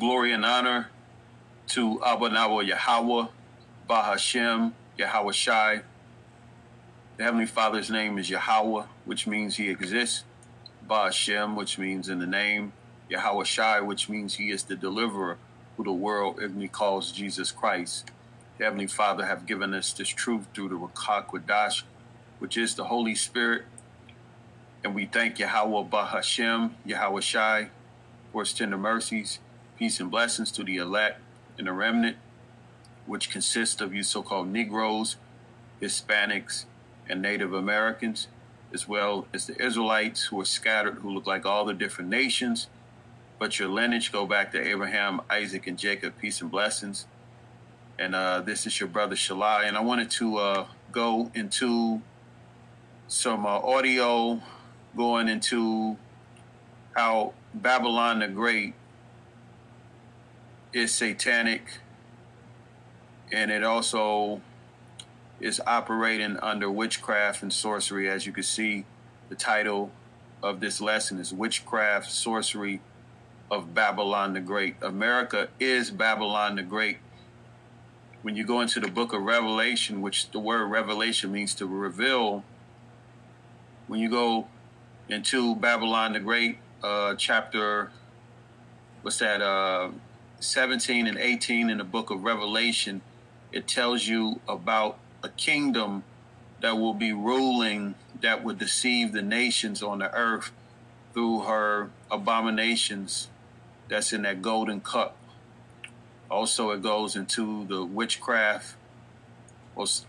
glory and honor to Abba Nawa Yahweh, Bahashem, Yahweh Shai. The Heavenly Father's name is Yahweh, which means he exists. Bahashem, which means in the name. Yahweh Shai, which means he is the deliverer who the world ignorantly calls Jesus Christ. The Heavenly Father have given us this truth through the Rakah which is the Holy Spirit. And we thank Yahweh Bahashem, Yahweh Shai, for his tender mercies. Peace and blessings to the elect and the remnant, which consists of you so called Negroes, Hispanics, and Native Americans, as well as the Israelites who are scattered, who look like all the different nations. But your lineage go back to Abraham, Isaac, and Jacob. Peace and blessings. And uh, this is your brother Shalai. And I wanted to uh, go into some uh, audio going into how Babylon the Great is satanic and it also is operating under witchcraft and sorcery. As you can see, the title of this lesson is Witchcraft, Sorcery of Babylon the Great. America is Babylon the Great. When you go into the book of Revelation, which the word revelation means to reveal, when you go into Babylon the Great, uh, chapter, what's that? Uh, 17 and 18 in the book of Revelation, it tells you about a kingdom that will be ruling that would deceive the nations on the earth through her abominations that's in that golden cup. Also, it goes into the witchcraft,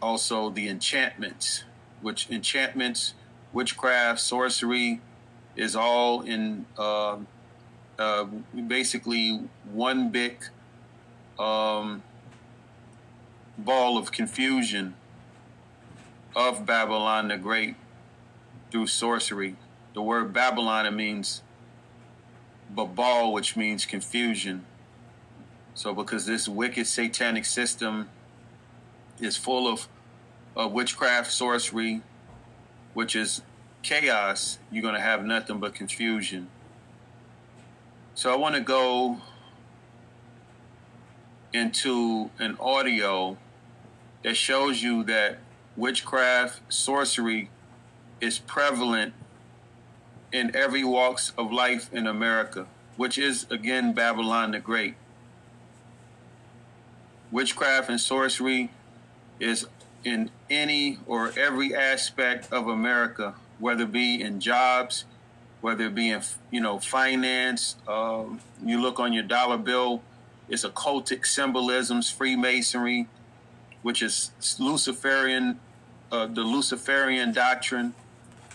also the enchantments, which enchantments, witchcraft, sorcery is all in uh, uh, basically one big um, ball of confusion of Babylon the Great through sorcery. The word Babylon means Babal, which means confusion. So, because this wicked satanic system is full of uh, witchcraft, sorcery, which is chaos, you're going to have nothing but confusion. So, I want to go into an audio that shows you that witchcraft, sorcery is prevalent in every walks of life in America, which is again Babylon the Great. Witchcraft and sorcery is in any or every aspect of America, whether it be in jobs, whether it be in you know finance. Um, you look on your dollar bill, it's occultic symbolisms, Freemasonry, which is Luciferian, uh, the Luciferian doctrine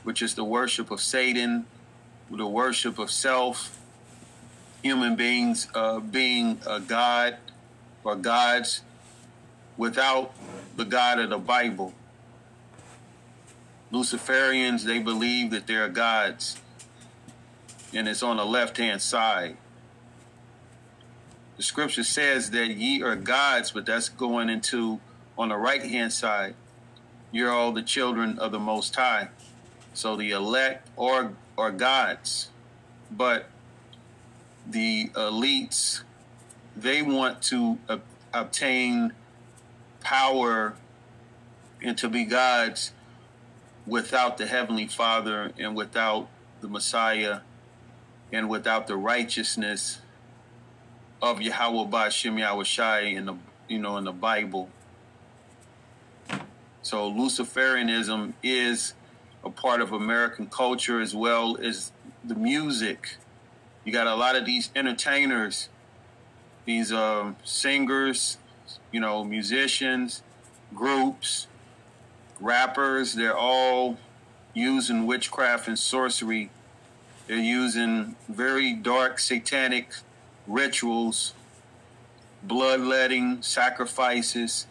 which is the worship of Satan, the worship of self, human beings uh, being a God or gods without the God of the Bible. Luciferians, they believe that they're gods, and it's on the left hand side. The scripture says that ye are gods, but that's going into on the right hand side. You're all the children of the Most High. So the elect or or gods, but the elites they want to uh, obtain power and to be gods without the heavenly Father and without the Messiah and without the righteousness of Yahweh Bashim Yahweh in the you know in the Bible. So Luciferianism is a part of American culture as well as the music. You got a lot of these entertainers, these um, singers, you know, musicians, groups, rappers. They're all using witchcraft and sorcery. They're using very dark satanic rituals, bloodletting, sacrifices,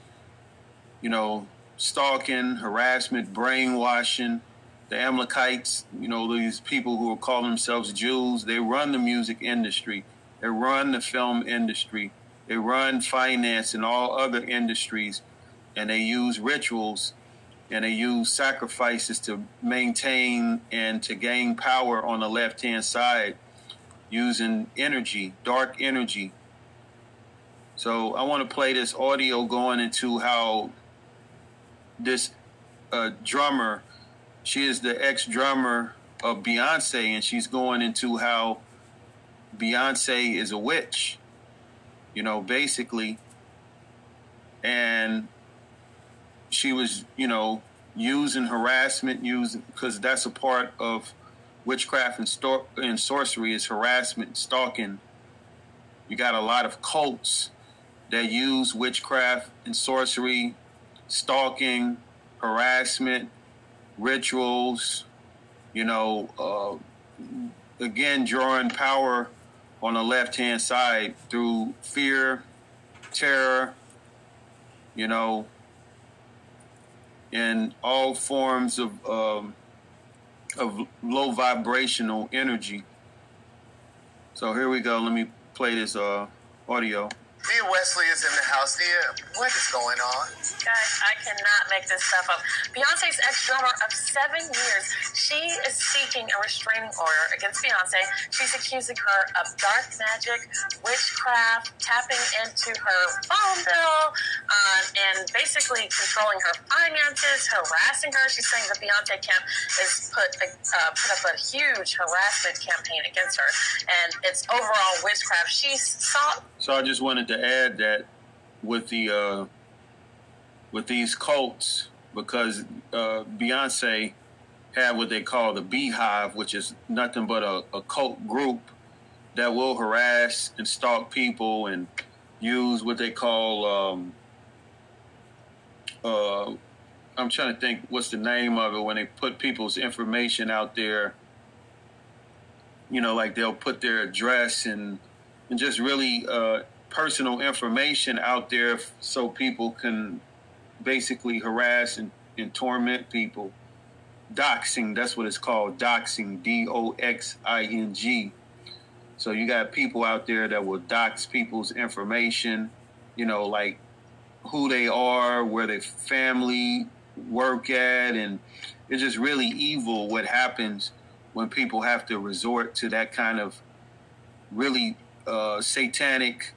you know, stalking, harassment, brainwashing. The Amalekites, you know, these people who are calling themselves Jews, they run the music industry, they run the film industry, they run finance and all other industries, and they use rituals and they use sacrifices to maintain and to gain power on the left hand side using energy, dark energy. So I want to play this audio going into how this uh, drummer she is the ex drummer of Beyonce, and she's going into how Beyonce is a witch, you know, basically. And she was, you know, using harassment, using because that's a part of witchcraft and, stor- and sorcery is harassment, stalking. You got a lot of cults that use witchcraft and sorcery, stalking, harassment, rituals, you know, uh, again, drawing power on the left hand side through fear, terror, you know, and all forms of um, of low vibrational energy. So here we go. Let me play this uh, audio. Dia Wesley is in the house. Dia, what is going on? Guys, I cannot make this stuff up. Beyonce's ex drummer of seven years, she is seeking a restraining order against Beyonce. She's accusing her of dark magic, witchcraft, tapping into her phone bill, um, and basically controlling her finances, harassing her. She's saying the Beyonce camp has put uh, put up a huge harassment campaign against her, and it's overall witchcraft. She's sought. So I just wanted to add that with the uh, with these cults, because uh, Beyonce had what they call the Beehive, which is nothing but a, a cult group that will harass and stalk people and use what they call um, uh, I'm trying to think what's the name of it when they put people's information out there. You know, like they'll put their address and and just really uh, personal information out there so people can basically harass and, and torment people. Doxing, that's what it's called. Doxing, D O X I N G. So you got people out there that will dox people's information, you know, like who they are, where their family work at, and it's just really evil what happens when people have to resort to that kind of really uh, satanic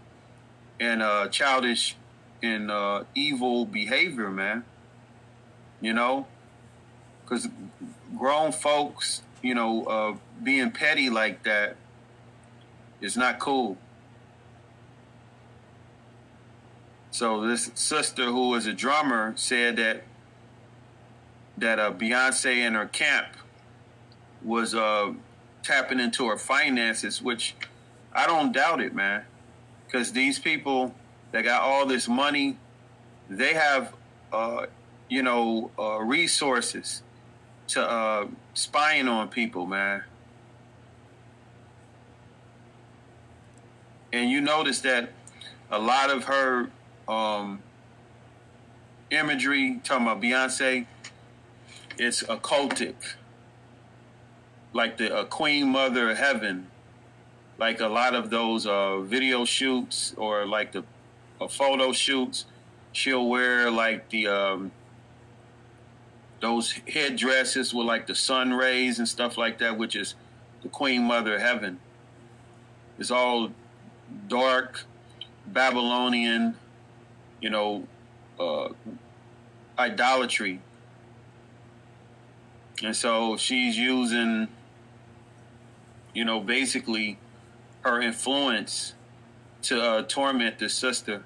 and uh, childish and uh, evil behavior, man. You know, because grown folks, you know, uh, being petty like that is not cool. So this sister who is a drummer said that that uh, Beyonce and her camp was uh, tapping into her finances, which I don't doubt it, man. Because these people that got all this money, they have, uh, you know, uh, resources to uh, spying on people, man. And you notice that a lot of her um, imagery, talking about Beyonce, it's occultic, like the uh, Queen Mother of Heaven, like a lot of those uh, video shoots or like the uh, photo shoots. She'll wear like the um, those headdresses with like the sun rays and stuff like that, which is the Queen Mother of Heaven. It's all dark, Babylonian, you know, uh, idolatry. And so she's using, you know, basically her influence to uh, torment the sister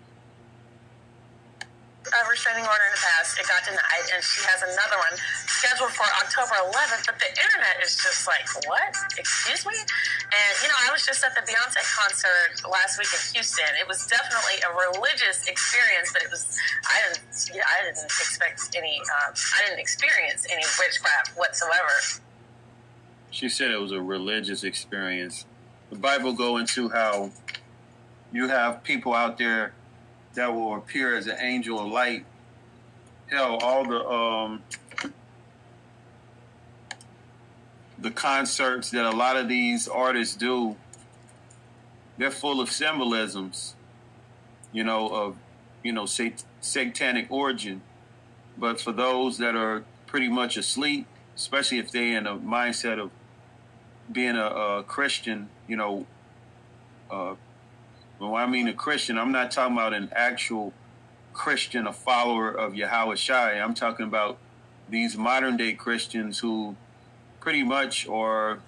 a restraining order in the past. It got denied, and she has another one scheduled for October 11th. But the internet is just like, what? Excuse me? And you know, I was just at the Beyonce concert last week in Houston. It was definitely a religious experience, but it was I didn't yeah, I didn't expect any. Um, I didn't experience any witchcraft whatsoever. She said it was a religious experience. The Bible go into how you have people out there that will appear as an angel of light. Hell, all the um, the concerts that a lot of these artists do, they're full of symbolisms, you know, of you know sat- satanic origin. But for those that are pretty much asleep, especially if they're in a mindset of being a, a Christian, you know, uh, when I mean a Christian, I'm not talking about an actual Christian, a follower of Yahweh Shai. I'm talking about these modern day Christians who pretty much are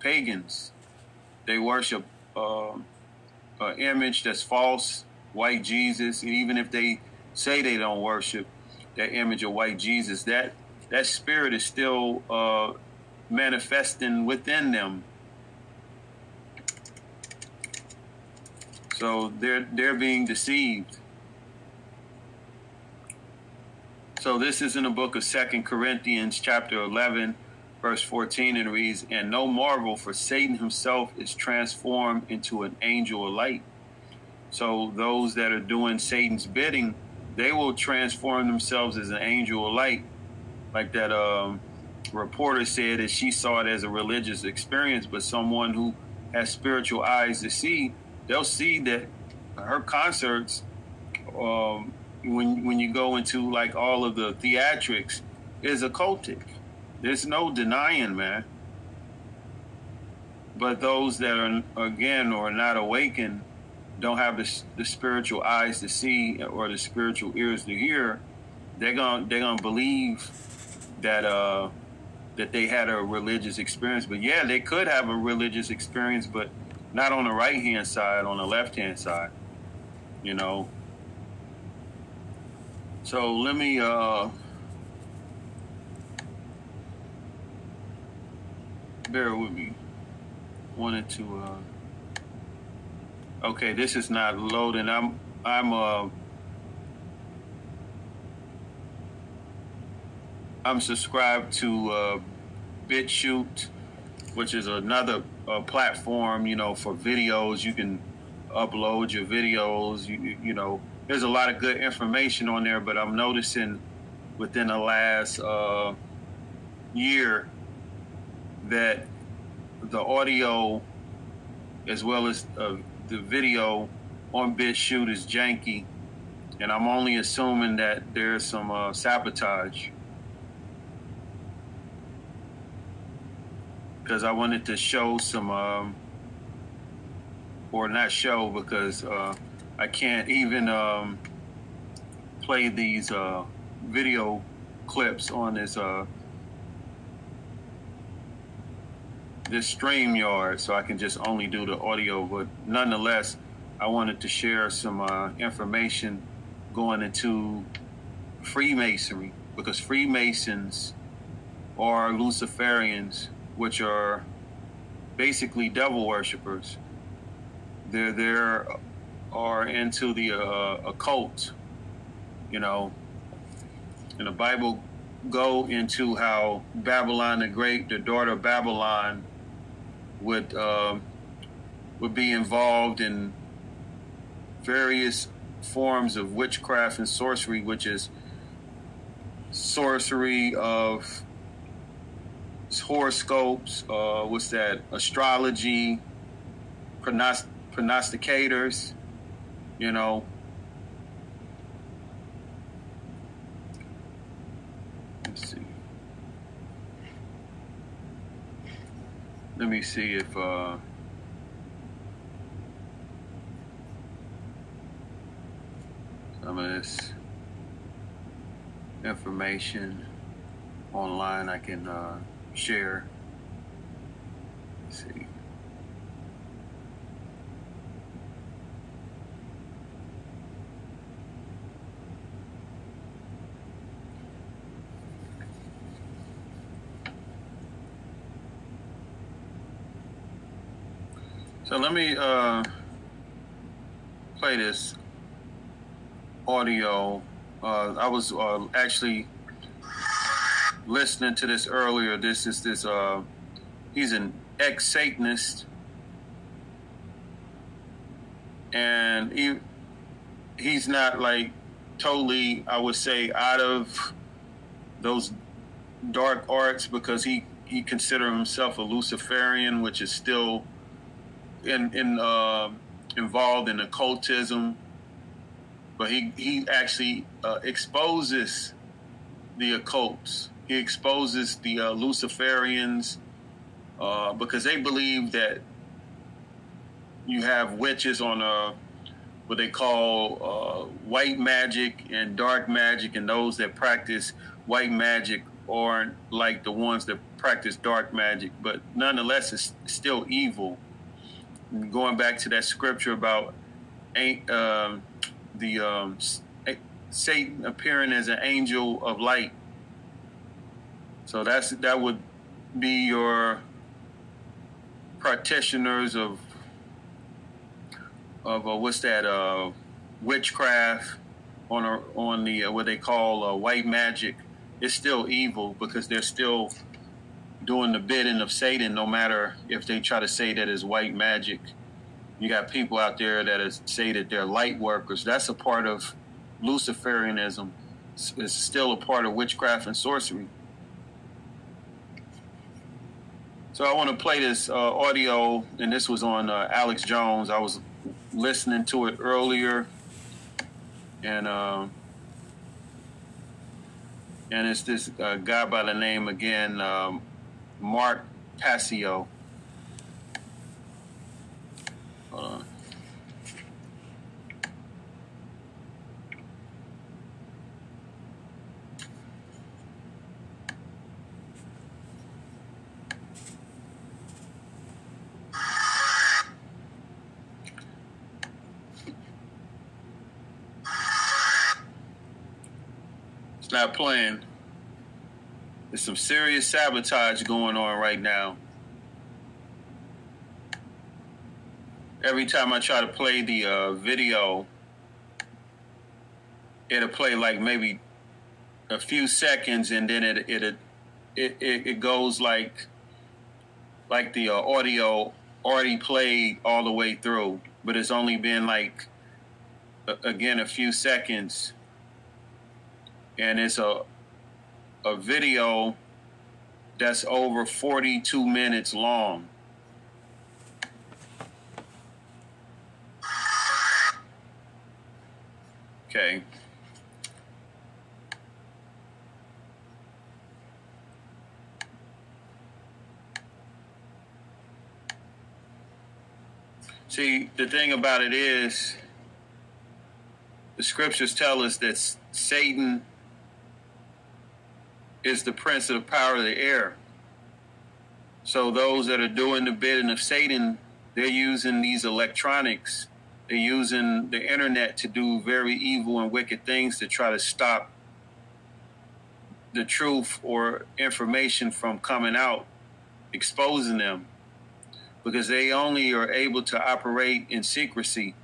pagans. They worship uh, an image that's false, white Jesus, and even if they say they don't worship that image of white Jesus, that that spirit is still uh, manifesting within them So they're they're being deceived. So this is in the book of Second Corinthians chapter 11 verse 14 and reads and no marvel for Satan himself is transformed into an angel of light. So those that are doing Satan's bidding, they will transform themselves as an angel of light. Like that um, reporter said that she saw it as a religious experience, but someone who has spiritual eyes to see they'll see that her concerts, um, when when you go into like all of the theatrics, is occultic. There's no denying, man. But those that are again or not awakened don't have the, the spiritual eyes to see or the spiritual ears to hear. They're gonna they're gonna believe that uh, that they had a religious experience. But yeah, they could have a religious experience, but not on the right hand side, on the left hand side. You know. So let me uh bear with me. Wanted to uh okay, this is not loading. I'm I'm uh I'm subscribed to uh, BitChute, which is another uh, platform, you know, for videos. You can upload your videos. You, you know, there's a lot of good information on there, but I'm noticing within the last uh, year that the audio as well as uh, the video on BitChute is janky, and I'm only assuming that there's some uh, sabotage. Because I wanted to show some, um, or not show because uh, I can't even um, play these uh, video clips on this uh, this StreamYard, so I can just only do the audio. But nonetheless, I wanted to share some uh, information going into Freemasonry because Freemasons are Luciferians which are basically devil worshippers. They're there are into the uh, occult, you know. And the Bible go into how Babylon the Great, the daughter of Babylon, would uh, would be involved in various forms of witchcraft and sorcery, which is sorcery of horoscopes, uh, what's that? Astrology, pronost- prognosticators, you know. Let's see. Let me see if uh, some of this information online I can uh, share. See. So let me uh, play this audio. Uh, I was uh, actually listening to this earlier. This is this. Uh, he's an ex Satanist, and he he's not like totally. I would say out of those dark arts because he he considered himself a Luciferian, which is still in in uh, involved in occultism. But he he actually uh, exposes the occults he exposes the uh, Luciferians uh, because they believe that you have witches on a what they call uh, white magic and dark magic, and those that practice white magic aren't like the ones that practice dark magic, but nonetheless, it's still evil. Going back to that scripture about um, the um, Satan appearing as an angel of light so that's that would be your practitioners of of uh, what's that uh, witchcraft on a, on the uh, what they call uh, white magic. It's still evil because they're still doing the bidding of Satan, no matter if they try to say that it's white magic. You got people out there that is, say that they're light workers. That's a part of Luciferianism. It's still a part of witchcraft and sorcery. So I want to play this uh, audio, and this was on uh, Alex Jones. I was listening to it earlier, and um, and it's this uh, guy by the name again, um, Mark Passio. Hold on. Playing. There's some serious sabotage going on right now. Every time I try to play the uh, video, it'll play like maybe a few seconds, and then it it it it, it goes like like the uh, audio already played all the way through, but it's only been like again a few seconds and it's a a video that's over 42 minutes long. Okay. See, the thing about it is, the scriptures tell us that Satan is the prince of the power of the air. So those that are doing the bidding of Satan, they're using these electronics, they're using the internet to do very evil and wicked things to try to stop the truth or information from coming out, exposing them, because they only are able to operate in secrecy.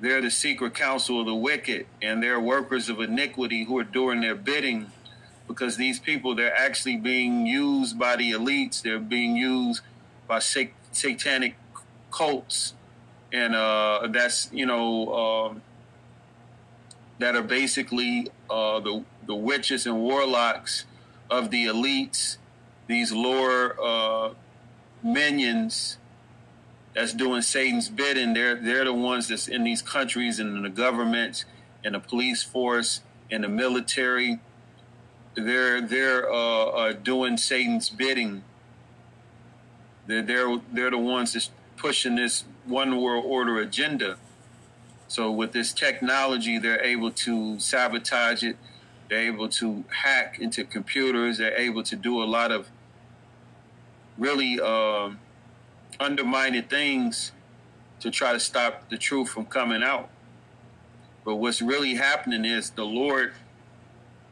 They're the secret council of the wicked, and they're workers of iniquity who are doing their bidding because these people they're actually being used by the elites. They're being used by sat- satanic cults. And uh, that's you know um, that are basically uh, the the witches and warlocks of the elites. These lower uh, minions that's doing Satan's bidding they're they're the ones that's in these countries and in the government and the police force and the military they're they're uh, uh, doing Satan's bidding. They're they're they're the ones that's pushing this one world order agenda. So with this technology, they're able to sabotage it. They're able to hack into computers. They're able to do a lot of really uh, undermining things to try to stop the truth from coming out. But what's really happening is the Lord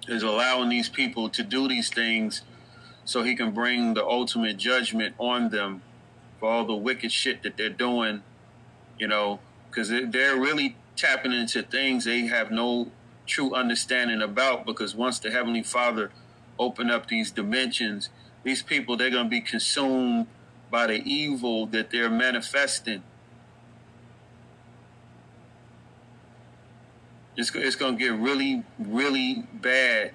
is allowing these people to do these things so he can bring the ultimate judgment on them for all the wicked shit that they're doing, you know, because they're really tapping into things they have no true understanding about. Because once the Heavenly Father open up these dimensions, these people, they're going to be consumed by the evil that they're manifesting. It's, it's going to get really, really bad.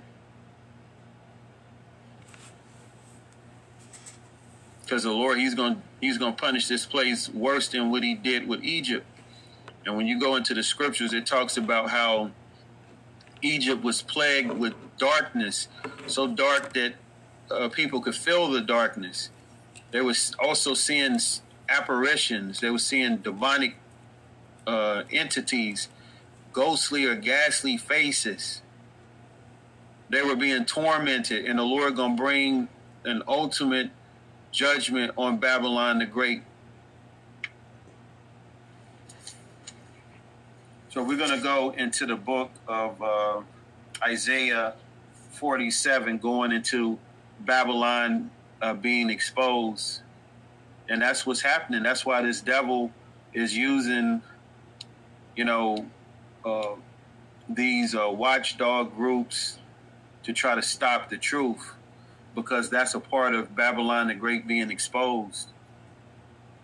Because the Lord, He's gonna He's going to punish this place worse than what He did with Egypt. And when you go into the scriptures, it talks about how Egypt was plagued with darkness, so dark that uh, people could feel the darkness. They was also seeing apparitions. They were seeing demonic uh, entities ghostly or ghastly faces. They were being tormented, and the Lord gonna bring an ultimate judgment on Babylon the Great. So we're gonna go into the book of uh, Isaiah 47, going into Babylon uh, being exposed, and that's what's happening. That's why this devil is using, you know, uh, these uh, watchdog groups to try to stop the truth because that's a part of Babylon the Great being exposed.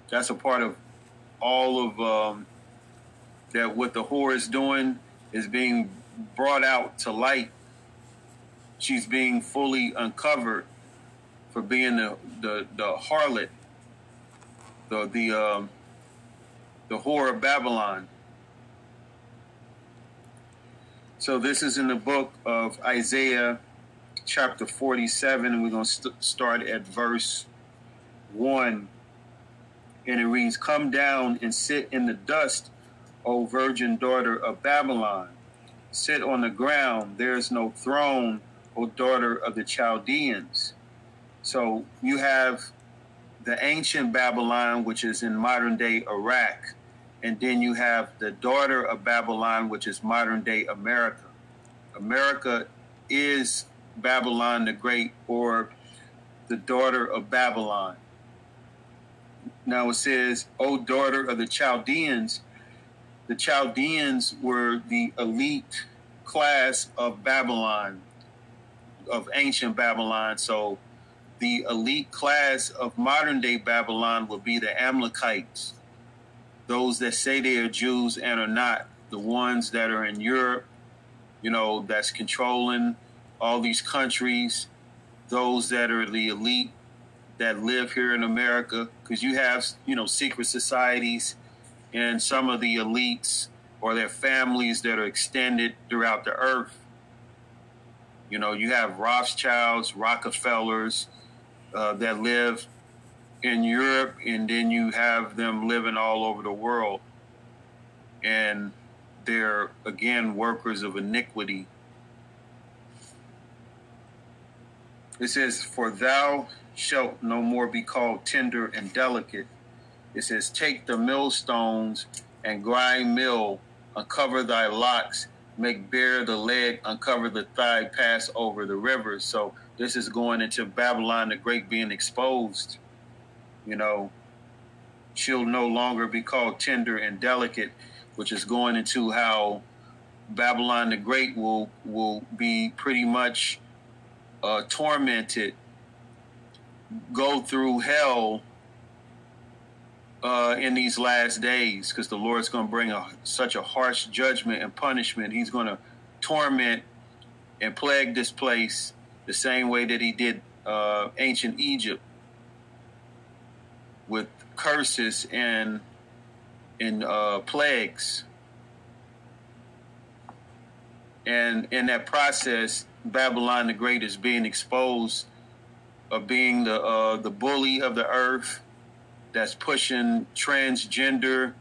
That's a part of all of um, that what the whore is doing is being brought out to light. She's being fully uncovered for being the the, the harlot, the the um, the whore of Babylon. So this is in the book of Isaiah, chapter 47, and we're going to st- start at verse 1. And it reads, Come down and sit in the dust, O virgin daughter of Babylon. Sit on the ground, there is no throne, O daughter of the Chaldeans. So you have the ancient Babylon, which is in modern day Iraq, and then you have the daughter of Babylon, which is modern day America. America is Babylon the Great or the daughter of Babylon. Now it says, O daughter of the Chaldeans, the Chaldeans were the elite class of Babylon, of ancient Babylon. So the elite class of modern day Babylon would be the Amalekites, those that say they are Jews and are not, the ones that are in Europe, you know, that's controlling all these countries, those that are the elite that live here in America, because you have, you know, secret societies and some of the elites or their families that are extended throughout the earth. You know, you have Rothschilds, Rockefellers uh, that live in Europe, and then you have them living all over the world. And they're, again, workers of iniquity. It says, For thou shalt no more be called tender and delicate. It says, Take the millstones and grind mill, uncover thy locks, make bare the leg, uncover the thigh, pass over the river. So this is going into Babylon the Great being exposed. You know, she'll no longer be called tender and delicate, which is going into how Babylon the Great will will be pretty much uh, tormented, go through hell uh, in these last days, because the Lord's going to bring a, such a harsh judgment and punishment. He's going to torment and plague this place the same way that he did uh, ancient Egypt with curses and and uh, plagues. And in that process, Babylon the Great is being exposed of being the uh, the bully of the earth that's pushing transgender,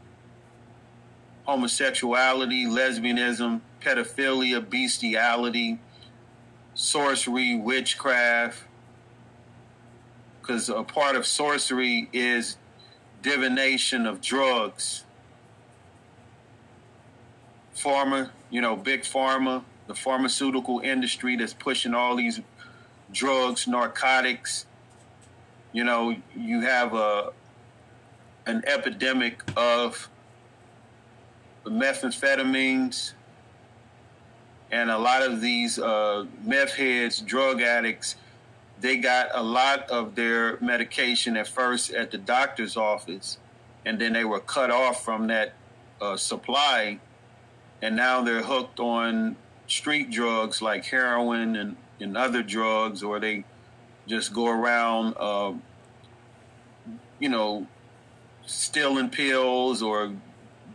homosexuality, lesbianism, pedophilia, bestiality, sorcery, witchcraft. Because a part of sorcery is divination of drugs. Pharma, you know, big pharma, the pharmaceutical industry that's pushing all these drugs, narcotics. You know, you have a an epidemic of methamphetamines and a lot of these uh, meth heads, drug addicts, they got a lot of their medication at first at the doctor's office, and then they were cut off from that uh, supply, and now they're hooked on street drugs like heroin and, and other drugs, or they just go around, uh, you know, stealing pills or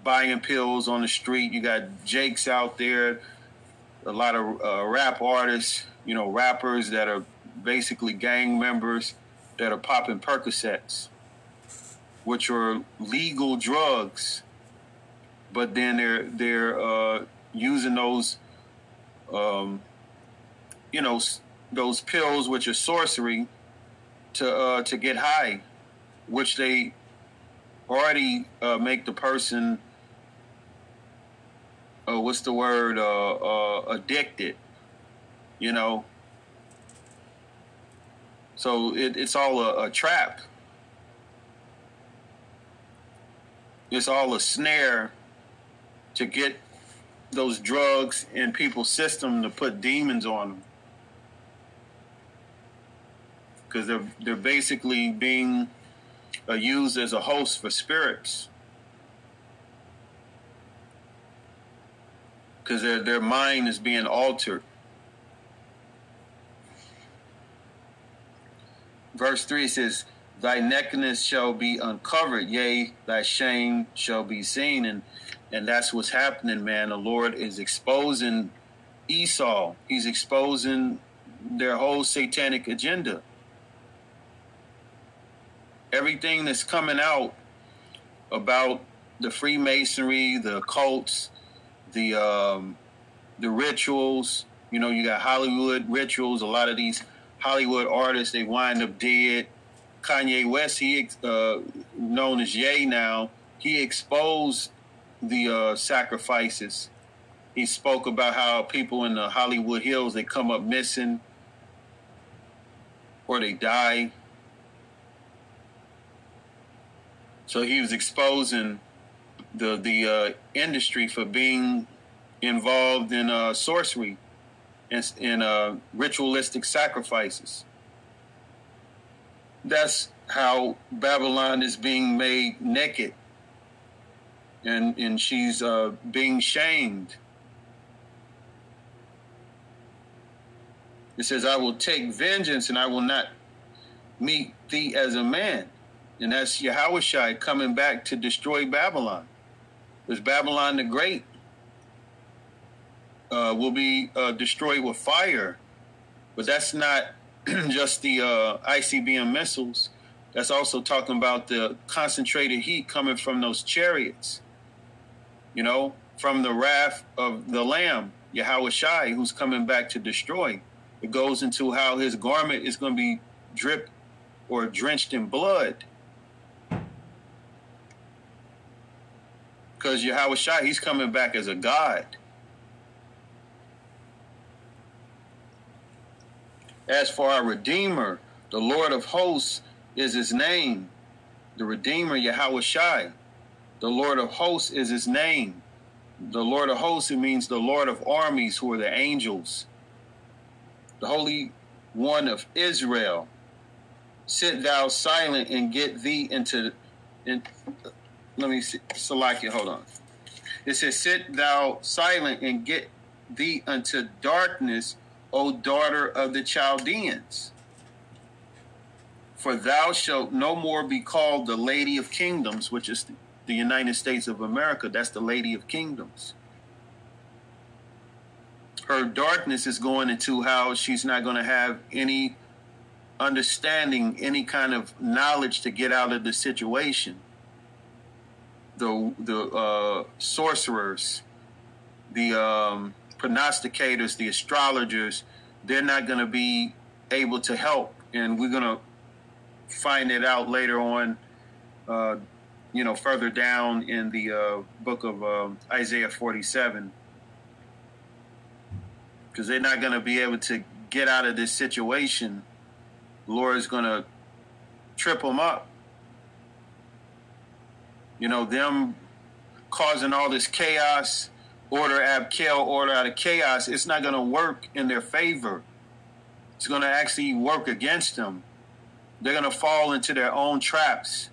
buying pills on the street. You got Jakes out there, a lot of uh, rap artists, you know, rappers that are basically gang members that are popping Percocets, which are legal drugs, but then they're they're uh, using those, um, you know, those pills which are sorcery to uh, to get high, which they already uh, make the person uh, what's the word uh, uh, addicted you know so it, it's all a, a trap it's all a snare to get those drugs in people's system to put demons on them because they're they're basically being are used as a host for spirits. Because their, their mind is being altered. Verse 3 says, thy nakedness shall be uncovered, yea, thy shame shall be seen. And and that's what's happening, man. The Lord is exposing Esau. He's exposing their whole satanic agenda. Everything that's coming out about the Freemasonry, the cults, the um, the rituals. You know, you got Hollywood rituals. A lot of these Hollywood artists they wind up dead. Kanye West, he uh, known as Ye now, he exposed the uh, sacrifices. He spoke about how people in the Hollywood Hills they come up missing or they die. So he was exposing the the uh, industry for being involved in uh, sorcery and in uh, ritualistic sacrifices. That's how Babylon is being made naked, and and she's uh, being shamed. It says, "I will take vengeance, and I will not meet thee as a man." And that's Yahushua coming back to destroy Babylon. Because Babylon the Great uh, will be uh, destroyed with fire. But that's not just the uh, ICBM missiles. That's also talking about the concentrated heat coming from those chariots. You know, from the wrath of the Lamb, Yahawashi, who's coming back to destroy. It goes into how his garment is going to be dripped or drenched in blood. Because Yahawashi, he's coming back as a God. As for our Redeemer, the Lord of hosts is his name. The Redeemer, Yahawashi. The Lord of hosts is his name. The Lord of hosts, it means the Lord of armies, who are the angels. The Holy One of Israel. Sit thou silent and get thee into. In, let me see, it. Hold on. It says, Sit thou silent and get thee unto darkness O daughter of the Chaldeans. For thou shalt no more be called the Lady of Kingdoms, which is the United States of America. That's the Lady of Kingdoms. Her darkness is going into how she's not going to have any understanding, any kind of knowledge to get out of the situation. The the uh, sorcerers, the um, prognosticators, the astrologers, they're not going to be able to help. And we're going to find it out later on, uh, you know, further down in the uh, book of um, Isaiah 47. Because they're not going to be able to get out of this situation. Is going to trip them up. You know, them causing all this chaos Ordo Ab Chao, order out of chaos, it's not going to work in their favor. It's going to actually work against them. They're going to fall into their own traps.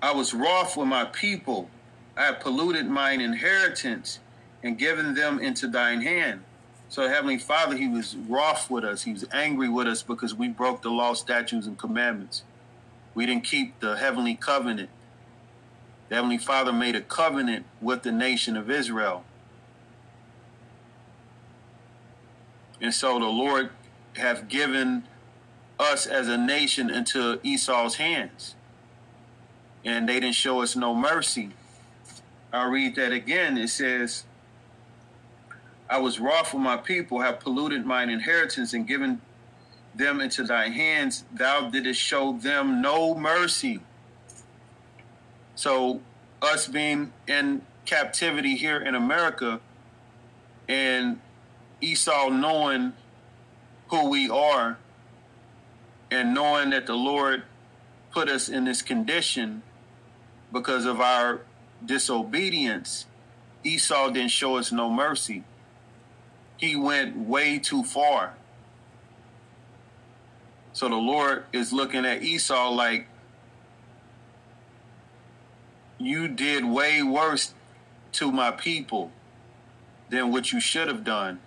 I was wroth with my people. I have polluted mine inheritance and given them into thine hand. So, Heavenly Father, He was wroth with us. He was angry with us because we broke the law, statutes, and commandments. We didn't keep the heavenly covenant. The Heavenly Father made a covenant with the nation of Israel. And so the Lord have given us as a nation into Esau's hands. And they didn't show us no mercy. I'll read that again. It says, I was wroth with my people, have polluted mine inheritance, and given them into thy hands, thou didst show them no mercy. So, us being in captivity here in America and Esau knowing who we are and knowing that the Lord put us in this condition because of our disobedience, Esau didn't show us no mercy. He went way too far. So the Lord is looking at Esau like, you did way worse to my people than what you should have done.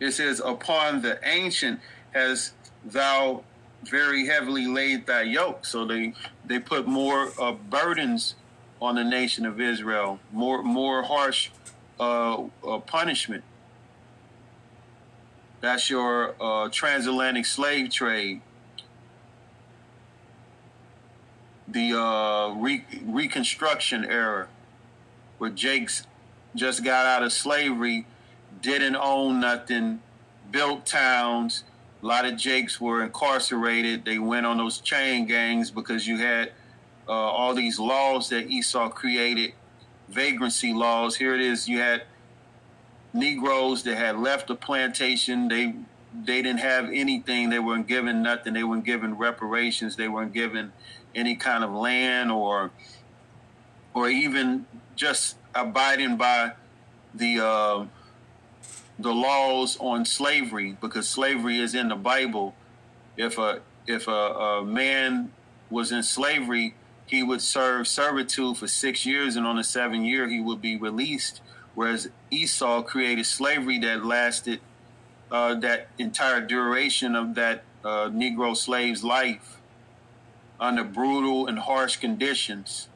It says, Upon the ancient has thou very heavily laid thy yoke. So they they put more uh, burdens on the nation of Israel, more more harsh uh, uh, punishment. That's your uh, transatlantic slave trade, the uh, re- Reconstruction era, where Jakes just got out of slavery, didn't own nothing, built towns. A lot of Jakes were incarcerated. They went on those chain gangs because you had uh, all these laws that Esau created, vagrancy laws. Here it is. You had Negroes that had left the plantation. They they didn't have anything. They weren't given nothing. They weren't given reparations. They weren't given any kind of land or or even just abiding by the uh, the laws on slavery because slavery is in the Bible. If a if a, a man was in slavery, he would serve servitude for six years, and on the seventh year he would be released. Whereas Esau created slavery that lasted uh, that entire duration of that uh, Negro slave's life under brutal and harsh conditions,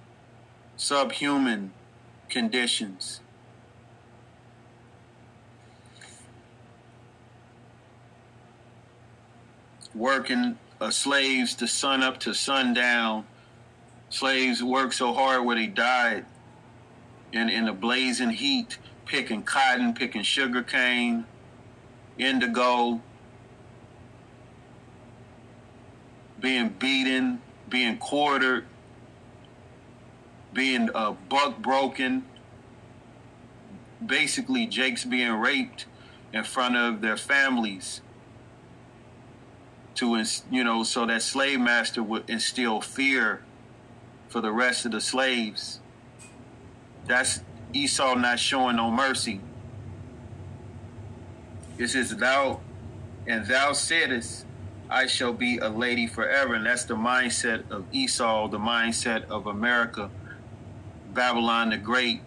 subhuman conditions. Working uh, slaves to sun up to sundown. Slaves worked so hard where they died in, in the blazing heat, picking cotton, picking sugar cane, indigo, being beaten, being quartered, being uh, buck broken, basically Jake's being raped in front of their families to you know so that slave master would instill fear for the rest of the slaves that's Esau not showing no mercy. It says, Thou and thou saidest, I shall be a lady forever. And that's the mindset of Esau, the mindset of America, Babylon the Great,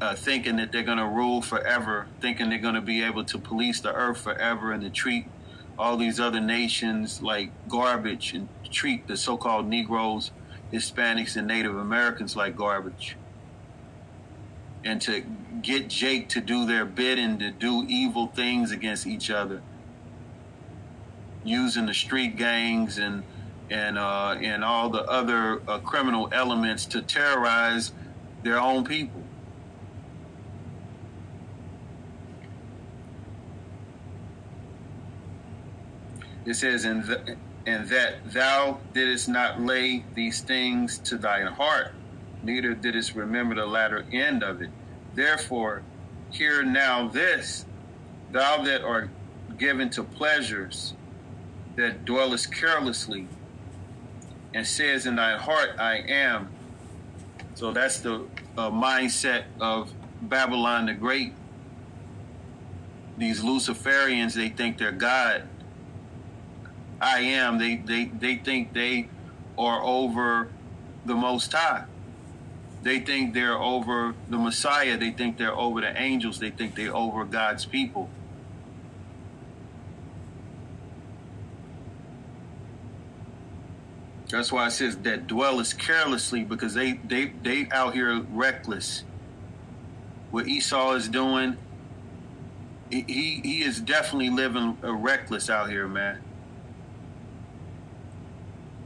uh, thinking that they're going to rule forever, thinking they're going to be able to police the earth forever and to treat all these other nations like garbage and treat the so called Negroes, Hispanics, and Native Americans like garbage and to get Jake to do their bidding to do evil things against each other, using the street gangs and and uh, and all the other uh, criminal elements to terrorize their own people. It says, "And th- and that thou didst not lay these things to thine heart." Neither didst remember the latter end of it. Therefore, hear now this, thou that art given to pleasures, that dwellest carelessly, and says in thy heart, I am. So that's the uh, mindset of Babylon the Great. These Luciferians, they think they're God. I am. They, they, they think they are over the Most High. They think they're over the Messiah. They think they're over the angels. They think they're over God's people. That's why it says that dwelleth carelessly because they they they out here reckless. What Esau is doing, he he is definitely living reckless out here, man.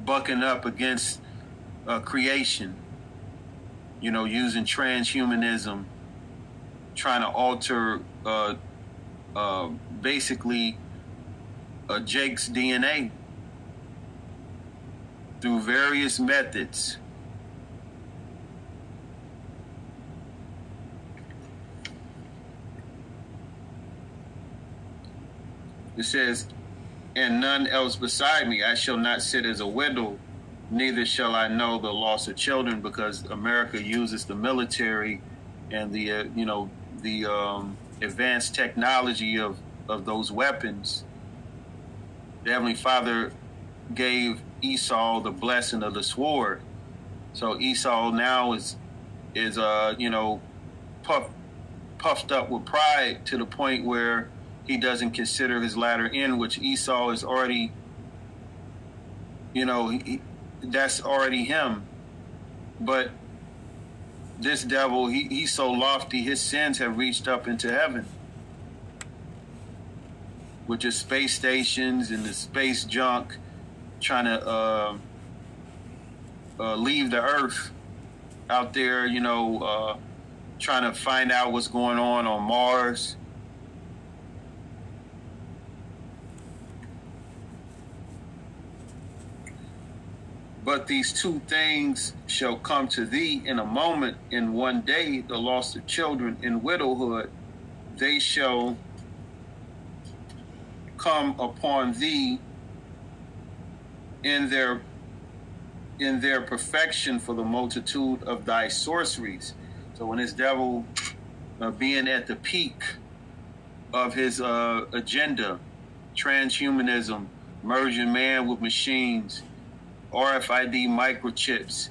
Bucking up against uh, creation you know, using transhumanism, trying to alter uh, uh, basically uh, Jake's DNA through various methods. It says, and none else beside me. I shall not sit as a widow neither shall I know the loss of children because America uses the military and the uh, you know the um, advanced technology of of those weapons. The Heavenly Father gave Esau the blessing of the sword, so Esau now is is uh you know puffed puffed up with pride to the point where he doesn't consider his latter end, which Esau is already, you know, he, that's already him. But this devil, he, he's so lofty, his sins have reached up into heaven. With just space stations and the space junk trying to uh, uh, leave the earth out there, you know, uh, trying to find out what's going on on Mars. But these two things shall come to thee in a moment, in one day, the loss of children in widowhood, they shall come upon thee in their in their perfection for the multitude of thy sorceries. So when this devil uh, being at the peak of his uh, agenda, transhumanism, merging man with machines, RFID microchips,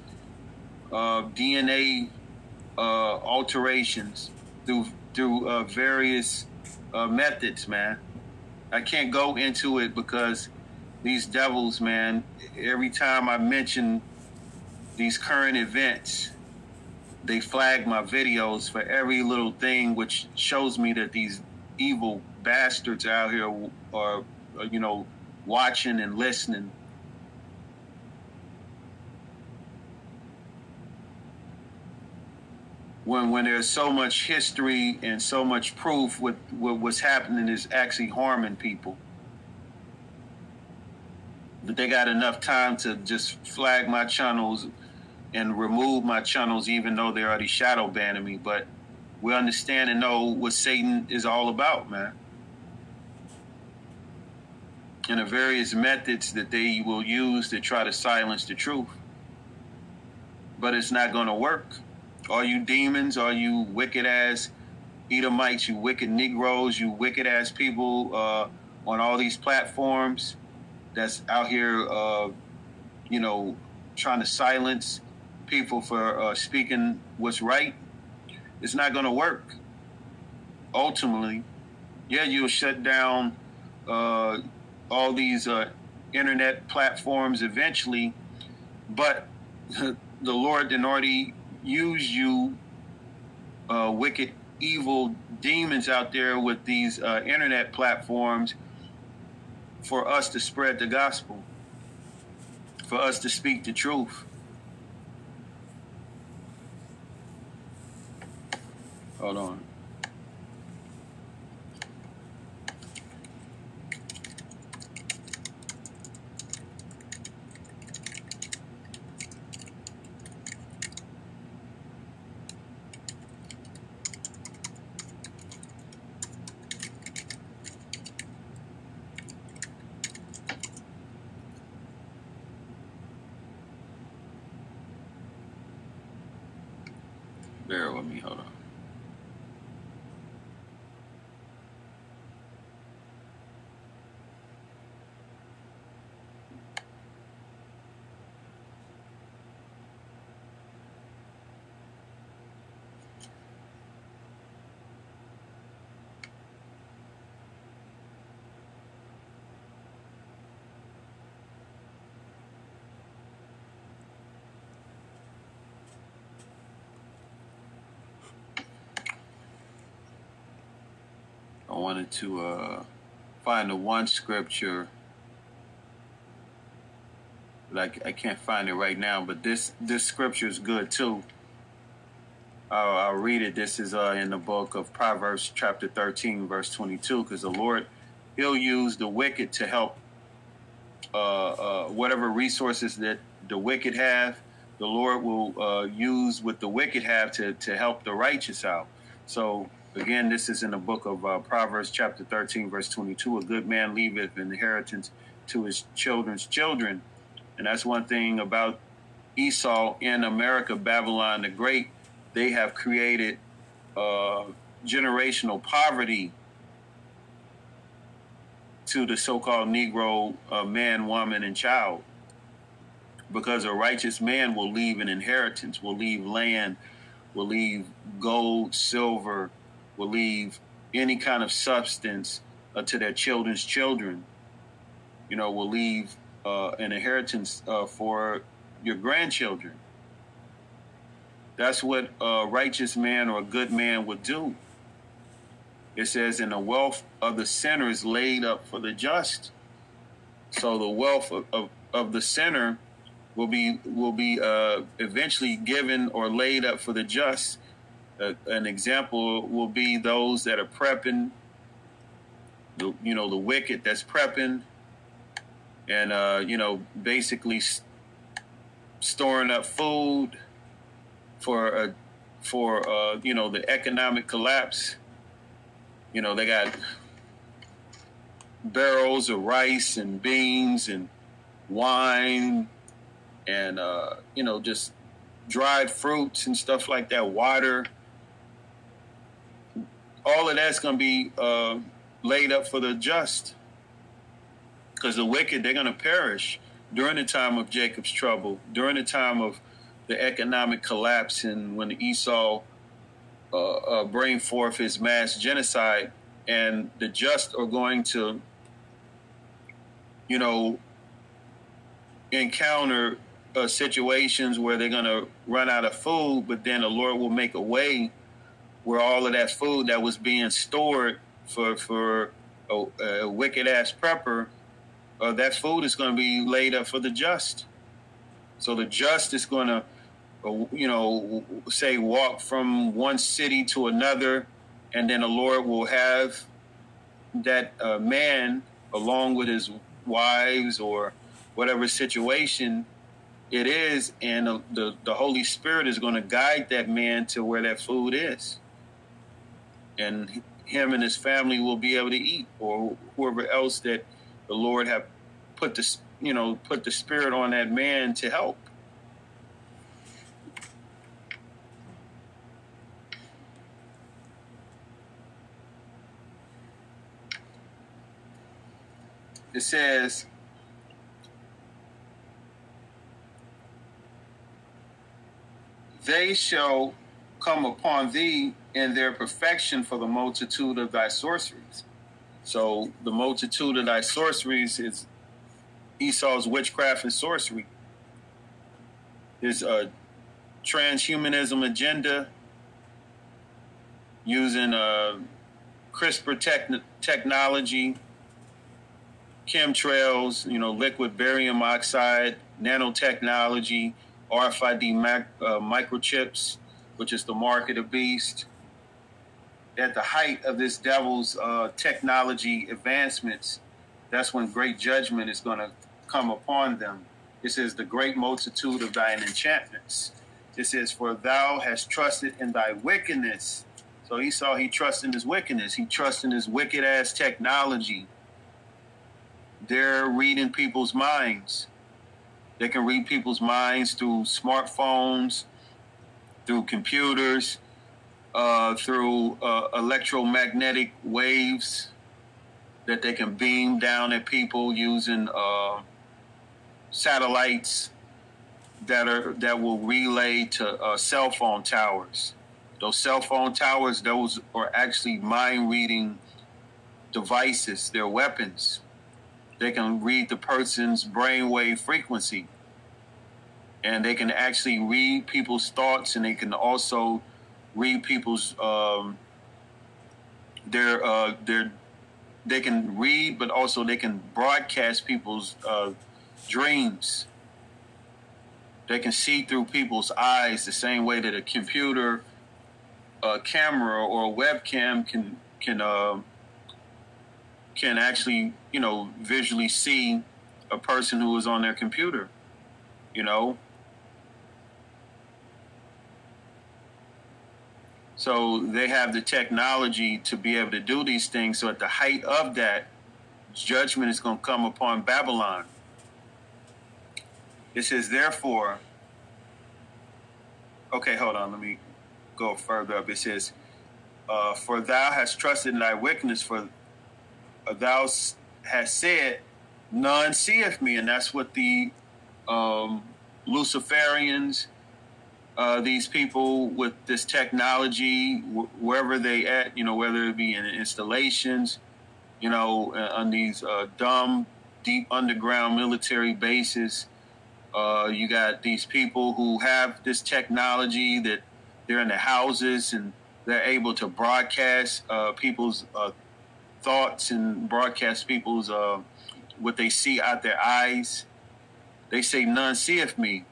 uh, DNA uh, alterations through through uh, various uh, methods, man. I can't go into it because these devils, man. Every time I mention these current events, they flag my videos for every little thing, which shows me that these evil bastards out here are, are you know, watching and listening. When, when there's so much history and so much proof what what's happening is actually harming people but they got enough time to just flag my channels and remove my channels, even though they're already shadow banning me. But we understand and know what Satan is all about, man. And the various methods that they will use to try to silence the truth. But it's not going to work. All you demons, all you wicked ass Edomites, you wicked Negroes, you wicked ass people uh, on all these platforms that's out here, uh, you know, trying to silence people for uh, speaking what's right, it's not going to work. Ultimately, yeah, you'll shut down uh, all these uh, internet platforms eventually, but the Lord did already use you, uh, wicked, evil demons out there with these uh, internet platforms for us to spread the gospel, for us to speak the truth. Hold on. Bear with me, hold on. I wanted to uh, find the one scripture, like I, can't find it right now. But this this scripture is good too. I'll, I'll read it. This is uh, in the book of Proverbs, chapter thirteen, verse twenty-two. Because the Lord, He'll use the wicked to help uh, uh, whatever resources that the wicked have. The Lord will uh, use what the wicked have to to help the righteous out. So Again, this is in the book of uh, Proverbs, chapter 13, verse 22. A good man leaveth an inheritance to his children's children. And that's one thing about Esau in America, Babylon the Great. They have created uh, generational poverty to the so called Negro uh, man, woman, and child. Because a righteous man will leave an inheritance, will leave land, will leave gold, silver, will leave any kind of substance uh, to their children's children. You know, will leave uh, an inheritance uh, for your grandchildren. That's what a righteous man or a good man would do. It says, "In the wealth of the sinner is laid up for the just." So the wealth of, of, of the sinner will be will be uh, eventually given or laid up for the just. Uh, an example will be those that are prepping. The, you know the wicked that's prepping, and uh, you know basically storing up food for a for uh, you know the economic collapse. You know they got barrels of rice and beans and wine and uh, you know just dried fruits and stuff like that, water. All of that's going to be uh, laid up for the just, because the wicked they're going to perish during the time of Jacob's trouble, during the time of the economic collapse, and when Esau uh, uh, bring forth his mass genocide, and the just are going to, you know, encounter uh, situations where they're going to run out of food, but then the Lord will make a way where all of that food that was being stored for for a, a wicked ass prepper, uh, that food is going to be laid up for the just. So the just is going to, uh, you know, say walk from one city to another, and then the Lord will have that uh, man along with his wives or whatever situation it is, and the, the, the Holy Spirit is going to guide that man to where that food is. And him and his family will be able to eat, or whoever else that the Lord have put the you know put the spirit on that man to help. It says they shall come upon thee in their perfection for the multitude of thy sorceries. So the multitude of thy sorceries is Esau's witchcraft and sorcery. His uh, transhumanism agenda using uh, CRISPR tech- technology, chemtrails, you know, liquid barium oxide, nanotechnology, RFID mac, uh, microchips, which is the mark of the beast. At the height of this devil's uh, technology advancements, that's when great judgment is going to come upon them. It says, The great multitude of thine enchantments. It says, For thou hast trusted in thy wickedness. So Esau he trusted in his wickedness. He trusted in his wicked ass technology. They're reading people's minds. They can read people's minds through smartphones, through computers, uh, through uh, electromagnetic waves that they can beam down at people using uh, satellites that are that will relay to uh, cell phone towers. Those cell phone towers, those are actually mind reading devices. They're weapons. They can read the person's brainwave frequency. And they can actually read people's thoughts and they can also read people's um, their uh, their they can read but also they can broadcast people's uh, dreams. They can see through people's eyes the same way that a computer a camera or a webcam can can uh, can actually you know visually see a person who is on their computer you know so they have the technology to be able to do these things. So at the height of that judgment is going to come upon babylon. It says therefore okay hold on let me go further up. It says uh, for thou hast trusted in thy wickedness for thou hast said, none seeth me. And that's what the um, Luciferians, uh, these people with this technology, wh- wherever they at, you know, whether it be in installations, you know, uh, on these uh, dumb, deep underground military bases. Uh, you got these people who have this technology that they're in the houses and they're able to broadcast uh, people's uh, thoughts and broadcast people's what they see out their eyes. They say none seeth me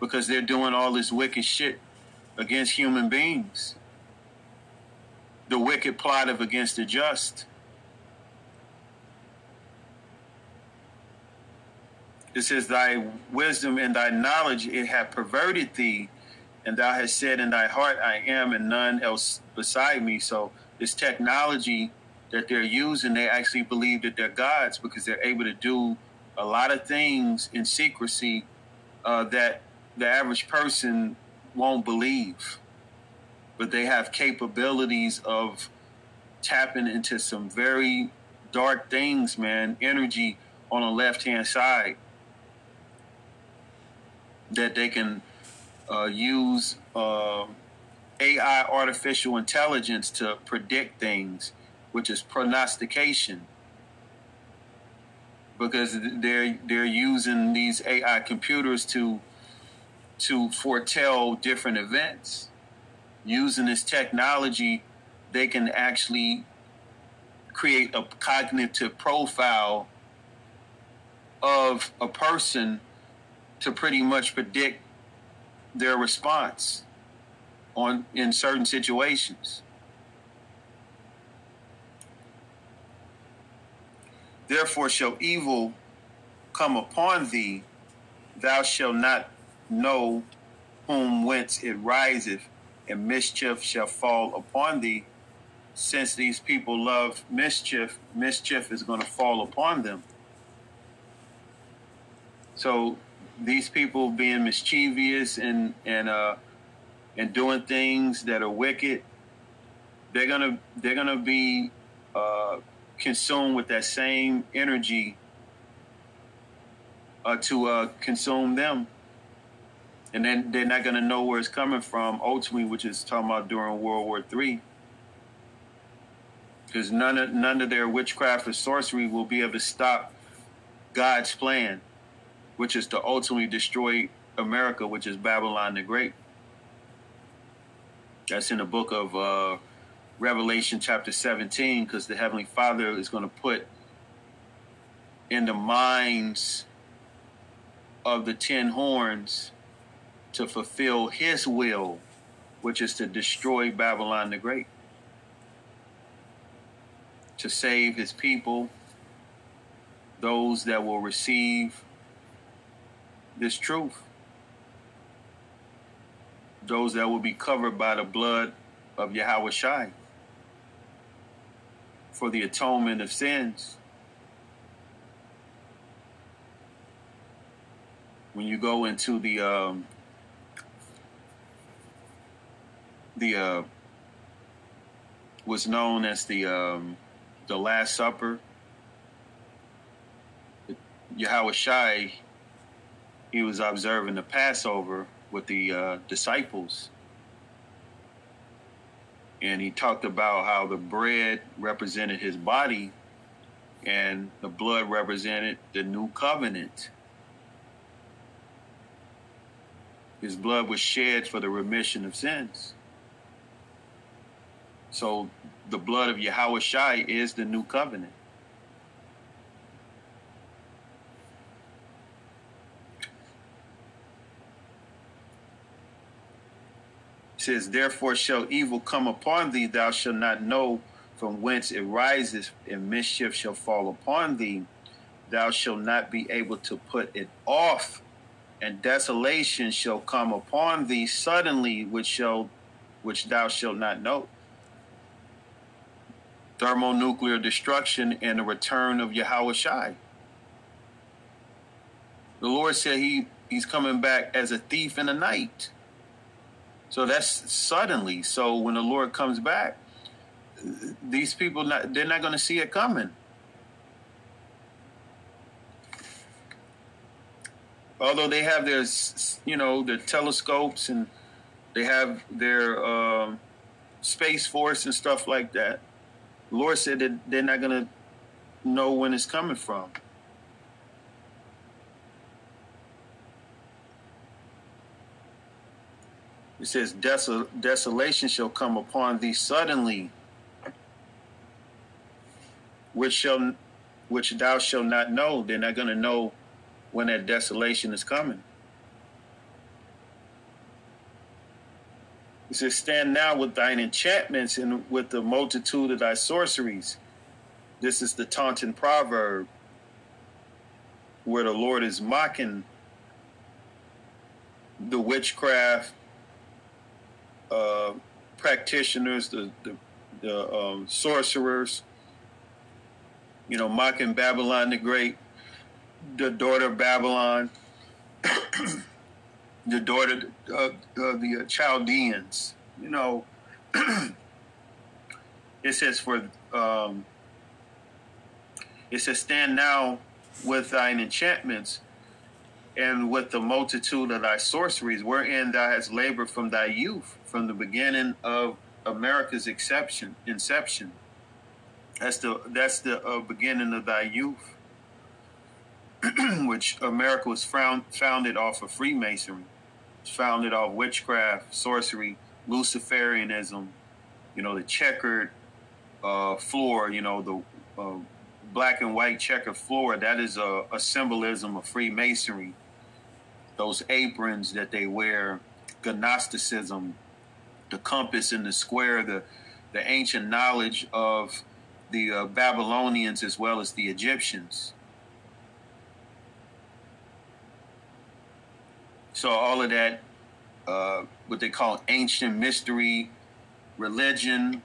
because they're doing all this wicked shit against human beings. The wicked plot of against the just. It says, Thy wisdom and thy knowledge it hath perverted thee, and thou hast said in thy heart, I am, and none else beside me. So this technology that they're using, they actually believe that they're gods because they're able to do a lot of things in secrecy uh, that the average person won't believe. But they have capabilities of tapping into some very dark things, man. Energy on the left hand side that they can uh, use uh, AI, artificial intelligence, to predict things, which is prognostication. Because they're they're using these AI computers to to foretell different events. Using this technology, they can actually create a cognitive profile of a person to pretty much predict their response on in certain situations. Therefore shall evil come upon thee, thou shalt not know whom whence it riseth, and mischief shall fall upon thee. Since these people love mischief, mischief is going to fall upon them. So these people being mischievous and and uh, and doing things that are wicked, they're gonna they're gonna be uh, consumed with that same energy uh, to uh, consume them, and then they're not gonna know where it's coming from. Ultimately, which is talking about during World War Three. Because none of none of their witchcraft or sorcery will be able to stop God's plan which is to ultimately destroy America, which is Babylon the Great. That's in the book of uh, Revelation, chapter 17, because the Heavenly Father is going to put in the minds of the ten horns to fulfill his will, which is to destroy Babylon the Great, to save his people, those that will receive this truth. Those that will be covered by the blood of Yahawashi for the atonement of sins. When you go into the um, the uh, was known as the um, the Last Supper, Yahawashi he was observing the Passover with the uh, disciples. And he talked about how the bread represented his body and the blood represented the new covenant. His blood was shed for the remission of sins. So the blood of Yahawashi is the new covenant. says, Therefore shall evil come upon thee, thou shalt not know from whence it rises, and mischief shall fall upon thee. Thou shalt not be able to put it off, and desolation shall come upon thee suddenly, which shall which thou shalt not know. Thermonuclear destruction and the return of Yahawashi. The Lord said he, he's coming back as a thief in the night. So that's suddenly. So when the Lord comes back, these people not, they're not going to see it coming. Although they have their, you know, their telescopes and they have their um, space force and stuff like that. Lord said that they're not going to know when it's coming from. It says, Desol- Desolation shall come upon thee suddenly, which shall which thou shalt not know. They're not going to know when that desolation is coming. It says, Stand now with thine enchantments and with the multitude of thy sorceries. This is the taunting proverb where the Lord is mocking the witchcraft uh, practitioners, the, the, the um, sorcerers, you know, mocking Babylon the Great, the daughter of Babylon, the daughter of uh, the Chaldeans. You know, it says for um, it says stand now with thine enchantments and with the multitude of thy sorceries, wherein thou hast labored from thy youth, from the beginning of America's exception, inception. That's the that's the uh, beginning of thy youth, which America was found, founded off of Freemasonry, founded off witchcraft, sorcery, Luciferianism, you know, the checkered uh, floor, you know, the uh, black and white checkered floor. That is a, a symbolism of Freemasonry those aprons that they wear, Gnosticism, the compass in the square, the the ancient knowledge of the uh, Babylonians as well as the Egyptians. So all of that, uh, what they call ancient mystery, religion,